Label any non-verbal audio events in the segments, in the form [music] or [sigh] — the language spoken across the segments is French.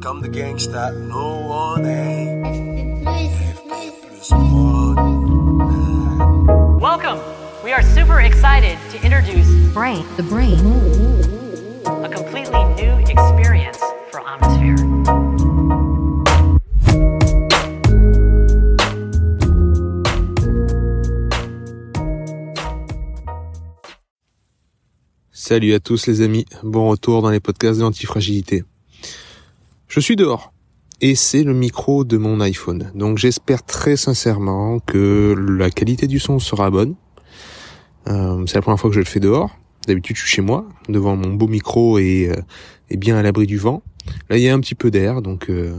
comme de gangsta, no one Welcome. We are super excited to introduce Brain, the brain. a completely new experience Salut à tous les amis, bon retour dans les podcasts d'antifragilité. Je suis dehors et c'est le micro de mon iPhone. Donc j'espère très sincèrement que la qualité du son sera bonne. Euh, c'est la première fois que je le fais dehors. D'habitude je suis chez moi, devant mon beau micro et, euh, bien à l'abri du vent. Là il y a un petit peu d'air, donc euh,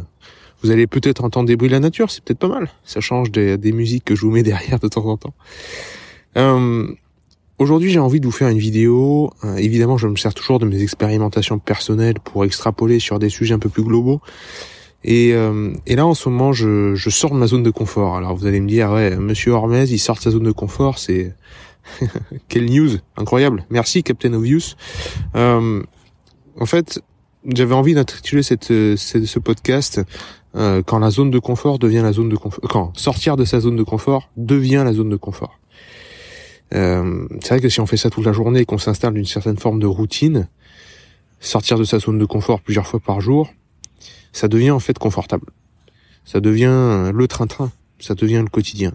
vous allez peut-être entendre des bruits de la nature, c'est peut-être pas mal. Ça change des, des musiques que je vous mets [laughs] derrière de temps en temps. Aujourd'hui, j'ai envie de vous faire une vidéo. Euh, évidemment, je me sers toujours de mes expérimentations personnelles pour extrapoler sur des sujets un peu plus globaux. Et, euh, et là, en ce moment, je, je, sors de ma zone de confort. Alors, vous allez me dire, ouais, Monsieur Hormez, il sort de sa zone de confort, c'est [laughs] quelle news incroyable. Merci, Captain Obvious. Euh, en fait, j'avais envie d'intituler cette, ce podcast euh, quand la zone de confort devient la zone de confort. Quand sortir de sa zone de confort devient la zone de confort. Euh, c'est vrai que si on fait ça toute la journée et qu'on s'installe d'une certaine forme de routine, sortir de sa zone de confort plusieurs fois par jour, ça devient en fait confortable. Ça devient le train-train, ça devient le quotidien.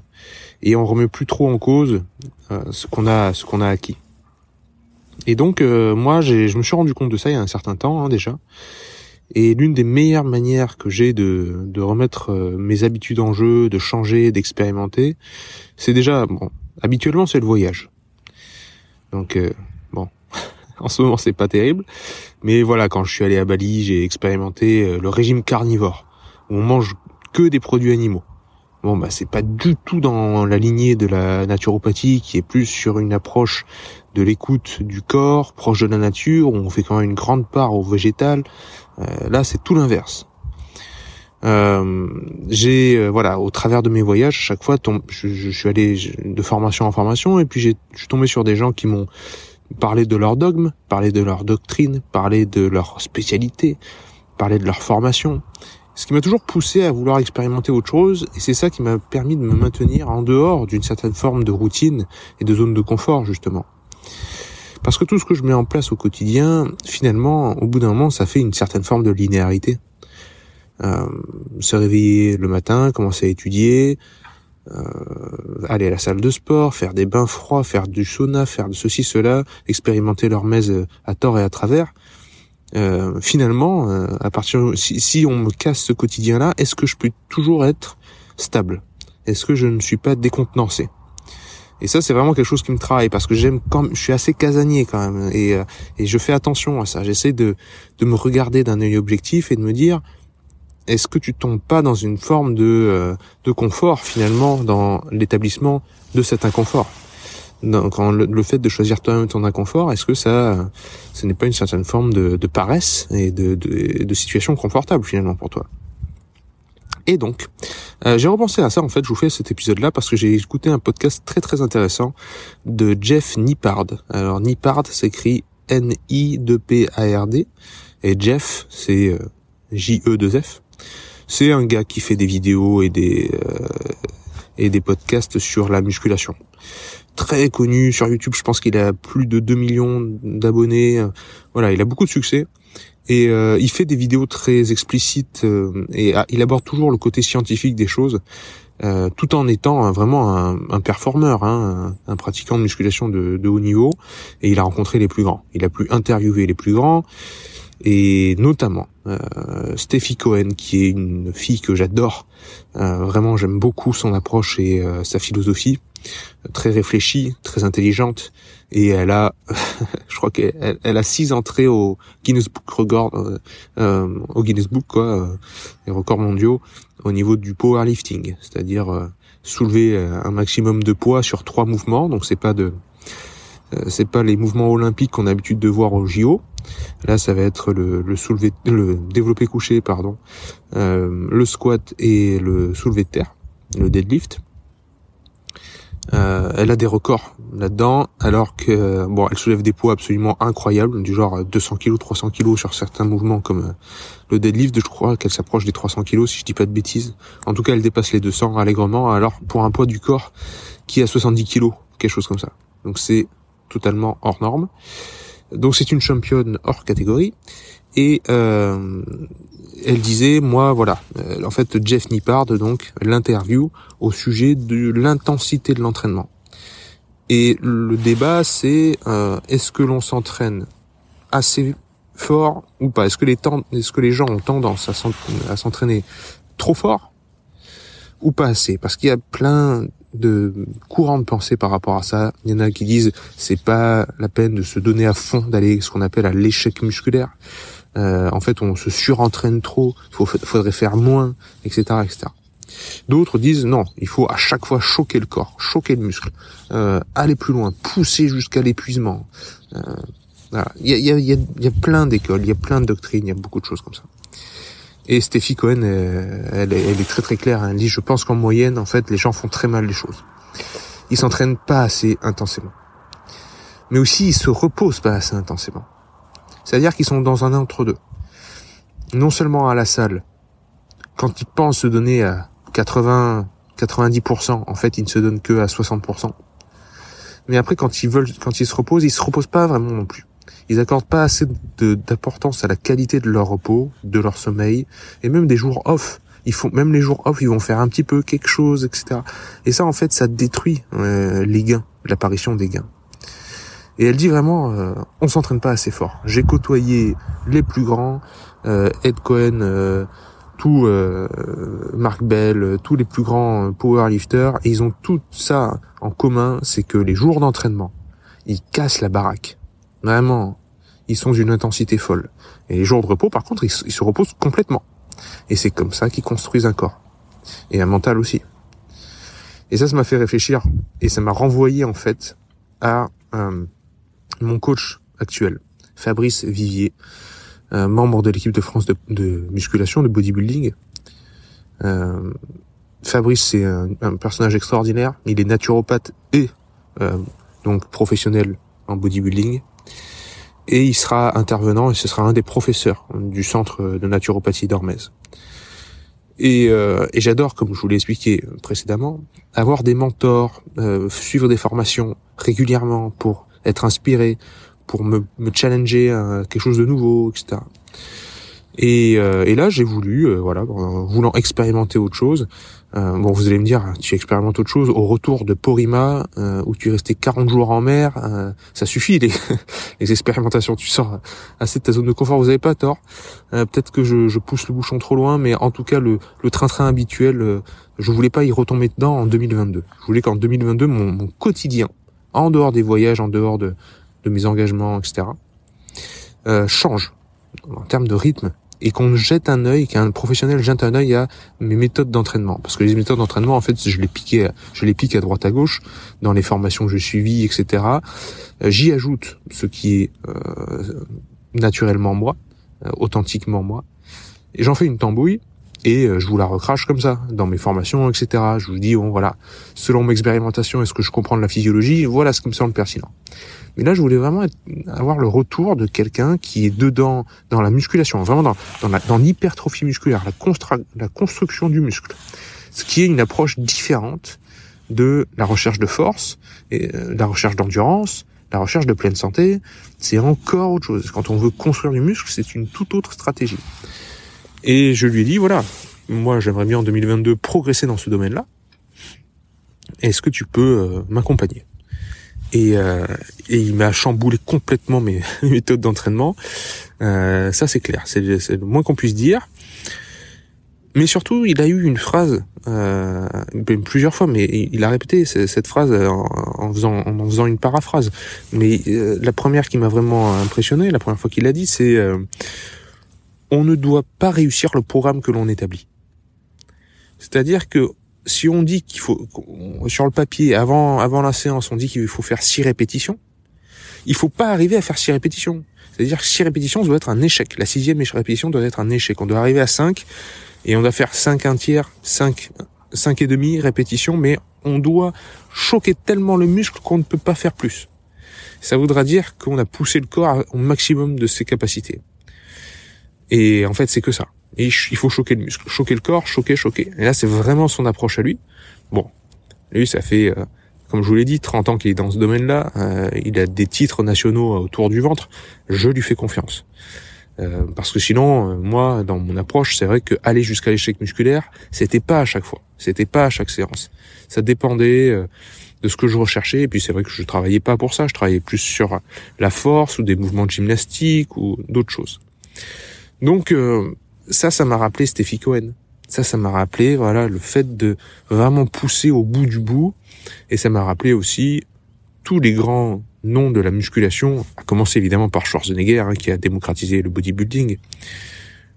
Et on remet plus trop en cause euh, ce qu'on a, ce qu'on a acquis. Et donc euh, moi, je me suis rendu compte de ça il y a un certain temps hein, déjà. Et l'une des meilleures manières que j'ai de, de remettre euh, mes habitudes en jeu, de changer, d'expérimenter, c'est déjà bon, Habituellement, c'est le voyage. Donc euh, bon, [laughs] en ce moment, c'est pas terrible, mais voilà, quand je suis allé à Bali, j'ai expérimenté euh, le régime carnivore où on mange que des produits animaux. Bon, bah c'est pas du tout dans la lignée de la naturopathie qui est plus sur une approche de l'écoute du corps, proche de la nature, où on fait quand même une grande part au végétal. Euh, là, c'est tout l'inverse. Euh, j'ai euh, voilà au travers de mes voyages à chaque fois je, je, suis allé de formation en formation et puis j'ai je suis tombé sur des gens qui m'ont parlé de leur dogme, parlé de leur doctrine, parlé de leur spécialité, parlé de leur formation. Ce qui m'a toujours poussé à vouloir expérimenter autre chose et c'est ça qui m'a permis de me maintenir en dehors d'une certaine forme de routine et de zone de confort justement. Parce que tout ce que je mets en place au quotidien, finalement, au bout d'un moment, ça fait une certaine forme de linéarité. Euh, se réveiller le matin, commencer à étudier, euh, aller à la salle de sport, faire des bains froids, faire du sauna, faire de ceci, cela, expérimenter leur mèse à tort et à travers. Euh, finalement, euh, à partir si, si, on me casse ce quotidien-là, est-ce que je peux toujours être stable? Est-ce que je ne suis pas décontenancé? Et ça, c'est vraiment quelque chose qui me travaille parce que j'aime quand je suis assez casanier quand même et, euh, et je fais attention à ça. J'essaie de de me regarder d'un œil objectif et de me dire est-ce que tu tombes pas dans une forme de, euh, de confort finalement dans l'établissement de cet inconfort? Dans, quand le, fait de choisir toi-même ton inconfort, est-ce que ça, ce n'est pas une certaine forme de, de paresse et de, de, de, situation confortable finalement pour toi? Et donc, euh, j'ai repensé à ça en fait. Je vous fais cet épisode-là parce que j'ai écouté un podcast très très intéressant de Jeff Nippard. Alors Nippard s'écrit N-I-2-P-A-R-D et Jeff c'est euh, J-E-2-F. C'est un gars qui fait des vidéos et des euh, et des podcasts sur la musculation. Très connu sur YouTube, je pense qu'il a plus de 2 millions d'abonnés. Voilà, il a beaucoup de succès. Et euh, il fait des vidéos très explicites euh, et il aborde toujours le côté scientifique des choses, euh, tout en étant vraiment un, performeur, hein, un, un, pratiquant de musculation de, de, haut niveau. Et il a rencontré les plus grands. Il a pu interviewer les plus grands et notamment euh, Steffi Cohen, qui est une fille que j'adore. Euh, vraiment, j'aime beaucoup son approche et euh, sa philosophie, très réfléchie, très intelligente, et elle a, [laughs] je crois qu'elle elle a six entrées au Guinness Book Record, euh, euh, au Guinness Book quoi, les records mondiaux au niveau du powerlifting, c'est-à-dire soulever un maximum de poids sur trois mouvements. Donc c'est pas de c'est pas les mouvements olympiques qu'on a l'habitude de voir au JO, Là, ça va être le, le soulevé, le développé couché, pardon, euh, le squat et le soulevé de terre, le deadlift. Euh, elle a des records là-dedans, alors que bon, elle soulève des poids absolument incroyables, du genre 200 kg, 300 kg sur certains mouvements comme euh, le deadlift. Je crois qu'elle s'approche des 300 kg, si je dis pas de bêtises. En tout cas, elle dépasse les 200 allègrement. Alors pour un poids du corps qui à 70 kg, quelque chose comme ça. Donc c'est totalement hors norme. Donc c'est une championne hors catégorie. Et euh, elle disait, moi, voilà, euh, en fait, Jeff Nippard, donc, l'interview au sujet de l'intensité de l'entraînement. Et le débat, c'est euh, est-ce que l'on s'entraîne assez fort ou pas? Est-ce que est-ce que les gens ont tendance à s'entraîner trop fort ou pas assez? Parce qu'il y a plein de courants de pensée par rapport à ça. Il y en a qui disent c'est pas la peine de se donner à fond, d'aller ce qu'on appelle à l'échec musculaire. Euh, en fait, on se surentraîne trop, il faudrait faire moins, etc., etc. D'autres disent non, il faut à chaque fois choquer le corps, choquer le muscle, euh, aller plus loin, pousser jusqu'à l'épuisement. Euh, il, y a, y, a, y a plein d'écoles, il y a plein de doctrines, il y a beaucoup de choses comme ça. Et Steffi Cohen, elle, elle, est très très claire. Elle dit, je pense qu'en moyenne, en fait, les gens font très mal les choses. Ils s'entraînent pas assez intensément. Mais aussi, ils se reposent pas assez intensément. C'est-à-dire qu'ils sont dans un entre-deux. Non seulement à la salle, quand ils pensent se donner à 80, 90%, en fait, ils ne se donnent que à 60%. Mais après, quand ils veulent, quand ils se reposent, ils se reposent pas vraiment non plus. Ils accordent pas assez d'importance à la qualité de leur repos, de leur sommeil, et même des jours off. Ils font, même les jours off, ils vont faire un petit peu quelque chose, etc. Et ça, en fait, ça détruit euh, les gains, l'apparition des gains. Et elle dit vraiment, euh, on s'entraîne pas assez fort. J'ai côtoyé les plus grands, euh, Ed Cohen, euh, tout euh, Mark Bell, tous les plus grands powerlifters, et ils ont tout ça en commun, c'est que les jours d'entraînement, ils cassent la baraque. Vraiment, ils sont d'une intensité folle. Et les jours de repos, par contre, ils, se reposent complètement. Et c'est comme ça qu'ils construisent un corps. Et un mental aussi. Et ça, ça m'a fait réfléchir. Et ça m'a renvoyé, en fait, à mon coach actuel, Fabrice Vivier, membre de l'équipe de France de, musculation, de bodybuilding. Euh, Fabrice, c'est un, personnage extraordinaire. Il est naturopathe et euh, donc professionnel en bodybuilding. Et il sera intervenant et ce sera un des professeurs du centre de naturopathie d'Ormez. Et, euh, et j'adore, comme je vous l'ai expliqué précédemment, avoir des mentors, suivre des formations régulièrement pour être inspiré, pour me, me challenger à quelque chose de nouveau, etc. Et, euh, et là, j'ai voulu, euh, voilà, voulant expérimenter autre chose. Euh, bon, vous allez me dire, tu expérimentes autre chose au retour de Porima, où tu es resté 40 jours en mer. ça suffit, les, [laughs] les expérimentations. Tu sors assez de ta zone de confort. Vous avez pas tort. Peut-être que je, je, pousse le bouchon trop loin, mais en tout cas, le, le train-train habituel, je voulais pas y retomber dedans en 2022. Je voulais qu'en 2022, mon, mon quotidien, en dehors des voyages, en dehors de, de mes engagements, etc., euh, change en termes de rythme et qu'on jette un œil, qu'un professionnel jette un œil à mes méthodes d'entraînement. Parce que les méthodes d'entraînement, en fait, je les piquais, je les pique à droite à gauche dans les formations que j'ai suivies, etc. Euh, j'y ajoute ce qui est euh, naturellement moi, euh, authentiquement moi, et j'en fais une tambouille et euh, je vous la recrache comme ça dans mes formations, etc. Je vous dis bon voilà, selon mes expérimentations et ce que je comprends de la physiologie, voilà ce qui me semble pertinent. Mais là, je voulais vraiment avoir le retour de quelqu'un qui est dedans dans la musculation, vraiment dans, dans l'hypertrophie musculaire, la, la construction du muscle, ce qui est une approche différente de la recherche de force, et euh, la recherche d'endurance, la recherche de pleine santé. C'est encore autre chose. Quand on veut construire du muscle, c'est une toute autre stratégie. Et je lui ai dit, voilà, moi j'aimerais bien en 2022 progresser dans ce domaine-là. Est-ce que tu peux euh, m'accompagner? Et, euh, et, il m'a chamboulé complètement mes [laughs] méthodes d'entraînement. Euh, ça c'est clair, c'est le moins qu'on puisse dire. Mais surtout, il a eu une phrase, euh, plusieurs fois, mais il a répété cette phrase en, faisant, en faisant une paraphrase. Mais euh, la première qui m'a vraiment impressionné, la première fois qu'il l'a dit, c'est on ne doit pas réussir le programme que l'on établit. C'est-à-dire que si on dit qu'il faut, sur le papier, avant, avant la séance, on dit qu'il faut faire six répétitions, il faut pas arriver à faire six répétitions. C'est-à-dire que six répétitions doit être un échec. La sixième répétition doit être un échec. On doit arriver à cinq et on doit faire cinq un tiers, cinq cinq et demi répétitions, mais on doit choquer tellement le muscle qu'on ne peut pas faire plus. Ça voudra dire qu'on a poussé le corps au maximum de ses capacités. Et en fait, c'est que ça. Il faut choquer le muscle, choquer le corps, choquer, choquer. Et là, c'est vraiment son approche à lui. Bon, lui, ça fait, euh, comme je vous l'ai dit, 30 ans qu'il est dans ce domaine-là. Euh, il a des titres nationaux autour du ventre. Je lui fais confiance. Euh, parce que sinon, moi, dans mon approche, c'est vrai que aller jusqu'à l'échec musculaire, c'était pas à chaque fois, c'était pas à chaque séance. Ça dépendait de ce que je recherchais. Et puis c'est vrai que je travaillais pas pour ça, je travaillais plus sur la force ou des mouvements de gymnastique ou d'autres choses. Donc ça, ça m'a rappelé Steffi Cohen. Ça, ça m'a rappelé, voilà, le fait de vraiment pousser au bout du bout. Et ça m'a rappelé aussi tous les grands noms de la musculation, à commencer évidemment par Schwarzenegger, hein, qui a démocratisé le bodybuilding,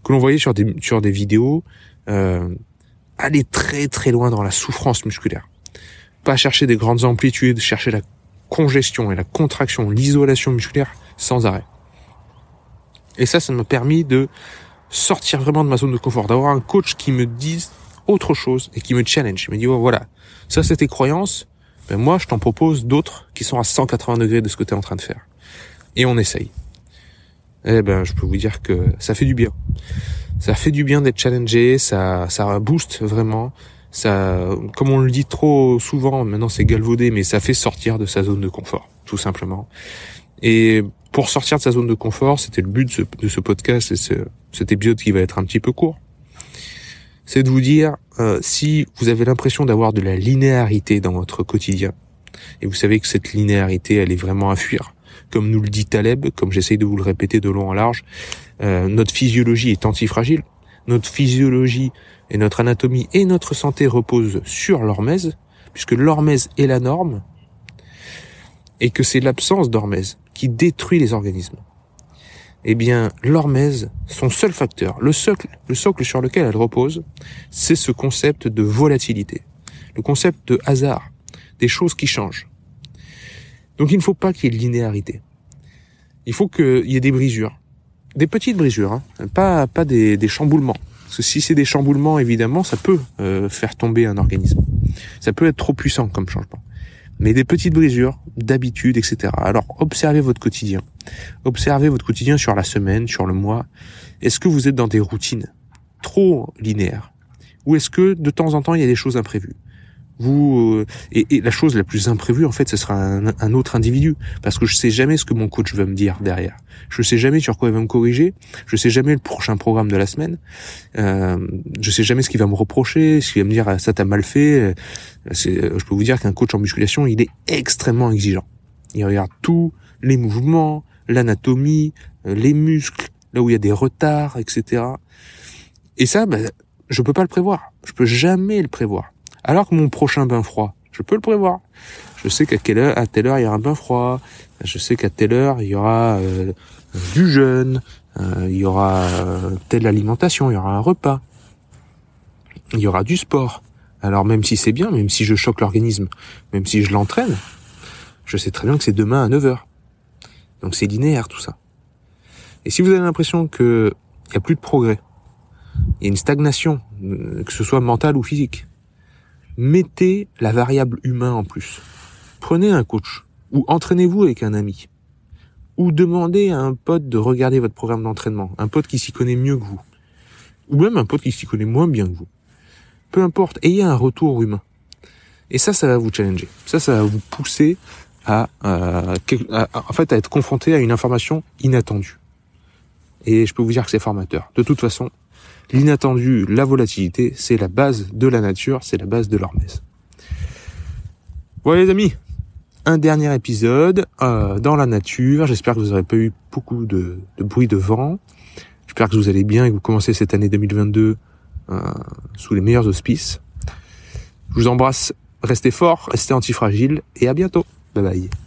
que l'on voyait sur des, sur des vidéos, euh, aller très très loin dans la souffrance musculaire. Pas chercher des grandes amplitudes, chercher la congestion et la contraction, l'isolation musculaire sans arrêt. Et ça, ça m'a permis de sortir vraiment de ma zone de confort, d'avoir un coach qui me dise autre chose et qui me challenge. Il me dit, oh, voilà, ça c'est tes croyances, ben moi je t'en propose d'autres qui sont à 180 degrés de ce que tu es en train de faire. Et on essaye. Eh ben, je peux vous dire que ça fait du bien. Ça fait du bien d'être challengé, ça, ça booste vraiment. Ça, comme on le dit trop souvent, maintenant c'est galvaudé, mais ça fait sortir de sa zone de confort, tout simplement. Et pour sortir de sa zone de confort, c'était le but de ce, podcast et ce, cet épisode qui va être un petit peu court. C'est de vous dire euh, si vous avez l'impression d'avoir de la linéarité dans votre quotidien, et vous savez que cette linéarité, elle est vraiment à fuir. Comme nous le dit Taleb, comme j'essaye de vous le répéter de long en large, euh, notre physiologie est antifragile. Notre physiologie et notre anatomie et notre santé reposent sur l'hormèse, puisque l'hormèse est la norme, et que c'est l'absence d'hormèse qui détruit les organismes. Eh bien, l'hormèse, son seul facteur, le socle, le socle sur lequel elle repose, c'est ce concept de volatilité, le concept de hasard, des choses qui changent. Donc il ne faut pas qu'il y ait de linéarité. Il faut qu'il y ait des brisures, des petites brisures, hein, pas pas des, des, chamboulements. Parce que si c'est des chamboulements, évidemment, ça peut euh, faire tomber un organisme. Ça peut être trop puissant comme changement mais des petites brisures d'habitude, etc. Alors observez votre quotidien. Observez votre quotidien sur la semaine, sur le mois. Est-ce que vous êtes dans des routines trop linéaires? Ou est-ce que de temps en temps il y a des choses imprévues? Vous euh, et, la chose la plus imprévue en fait ce sera un, autre individu parce que je sais jamais ce que mon coach va me dire derrière. Je sais jamais sur quoi il va me corriger je sais jamais le prochain programme de la semaine euh, je sais jamais ce qu'il va me reprocher ce qu'il va me dire ah, ça t'as mal fait euh, je peux vous dire qu'un coach en musculation il est extrêmement exigeant. Il regarde tous les mouvements l'anatomie euh, les muscles là où il y a des retards etc et ça ben, je peux pas le prévoir. Je peux jamais le prévoir alors que mon prochain bain froid, je peux le prévoir. Je sais qu'à quelle heure, à telle heure il y aura un bain froid. Je sais qu'à telle heure il y aura euh, du jeûne, euh, il y aura euh, telle alimentation, il y aura un repas, il y aura du sport. Alors même si c'est bien, même si je choque l'organisme, même si je l'entraîne, je sais très bien que c'est demain à 9h. Donc c'est linéaire tout ça. Et si vous avez l'impression qu'il n'y a plus de progrès, il y a une stagnation, que ce soit mentale ou physique, mettez la variable humain en plus. Prenez un coach ou entraînez-vous avec un ami ou demandez à un pote de regarder votre programme d'entraînement, un pote qui s'y connaît mieux que vous ou même un pote qui s'y connaît moins bien que vous. Peu importe, ayez un retour humain. Et ça, ça va vous challenger. Ça, ça va vous pousser à, à, en fait, à être confronté à une information inattendue. Et je peux vous dire que c'est formateur. De toute façon, L'inattendu, la volatilité, c'est la base de la nature, c'est la base de l'hormèse. Voilà les amis, un dernier épisode euh, dans la nature. J'espère que vous n'aurez pas eu beaucoup de, bruit de vent. J'espère que vous allez bien et que vous commencez cette année 2022 euh, sous les meilleurs auspices. Je vous embrasse, restez forts, restez antifragiles et à bientôt. Bye bye.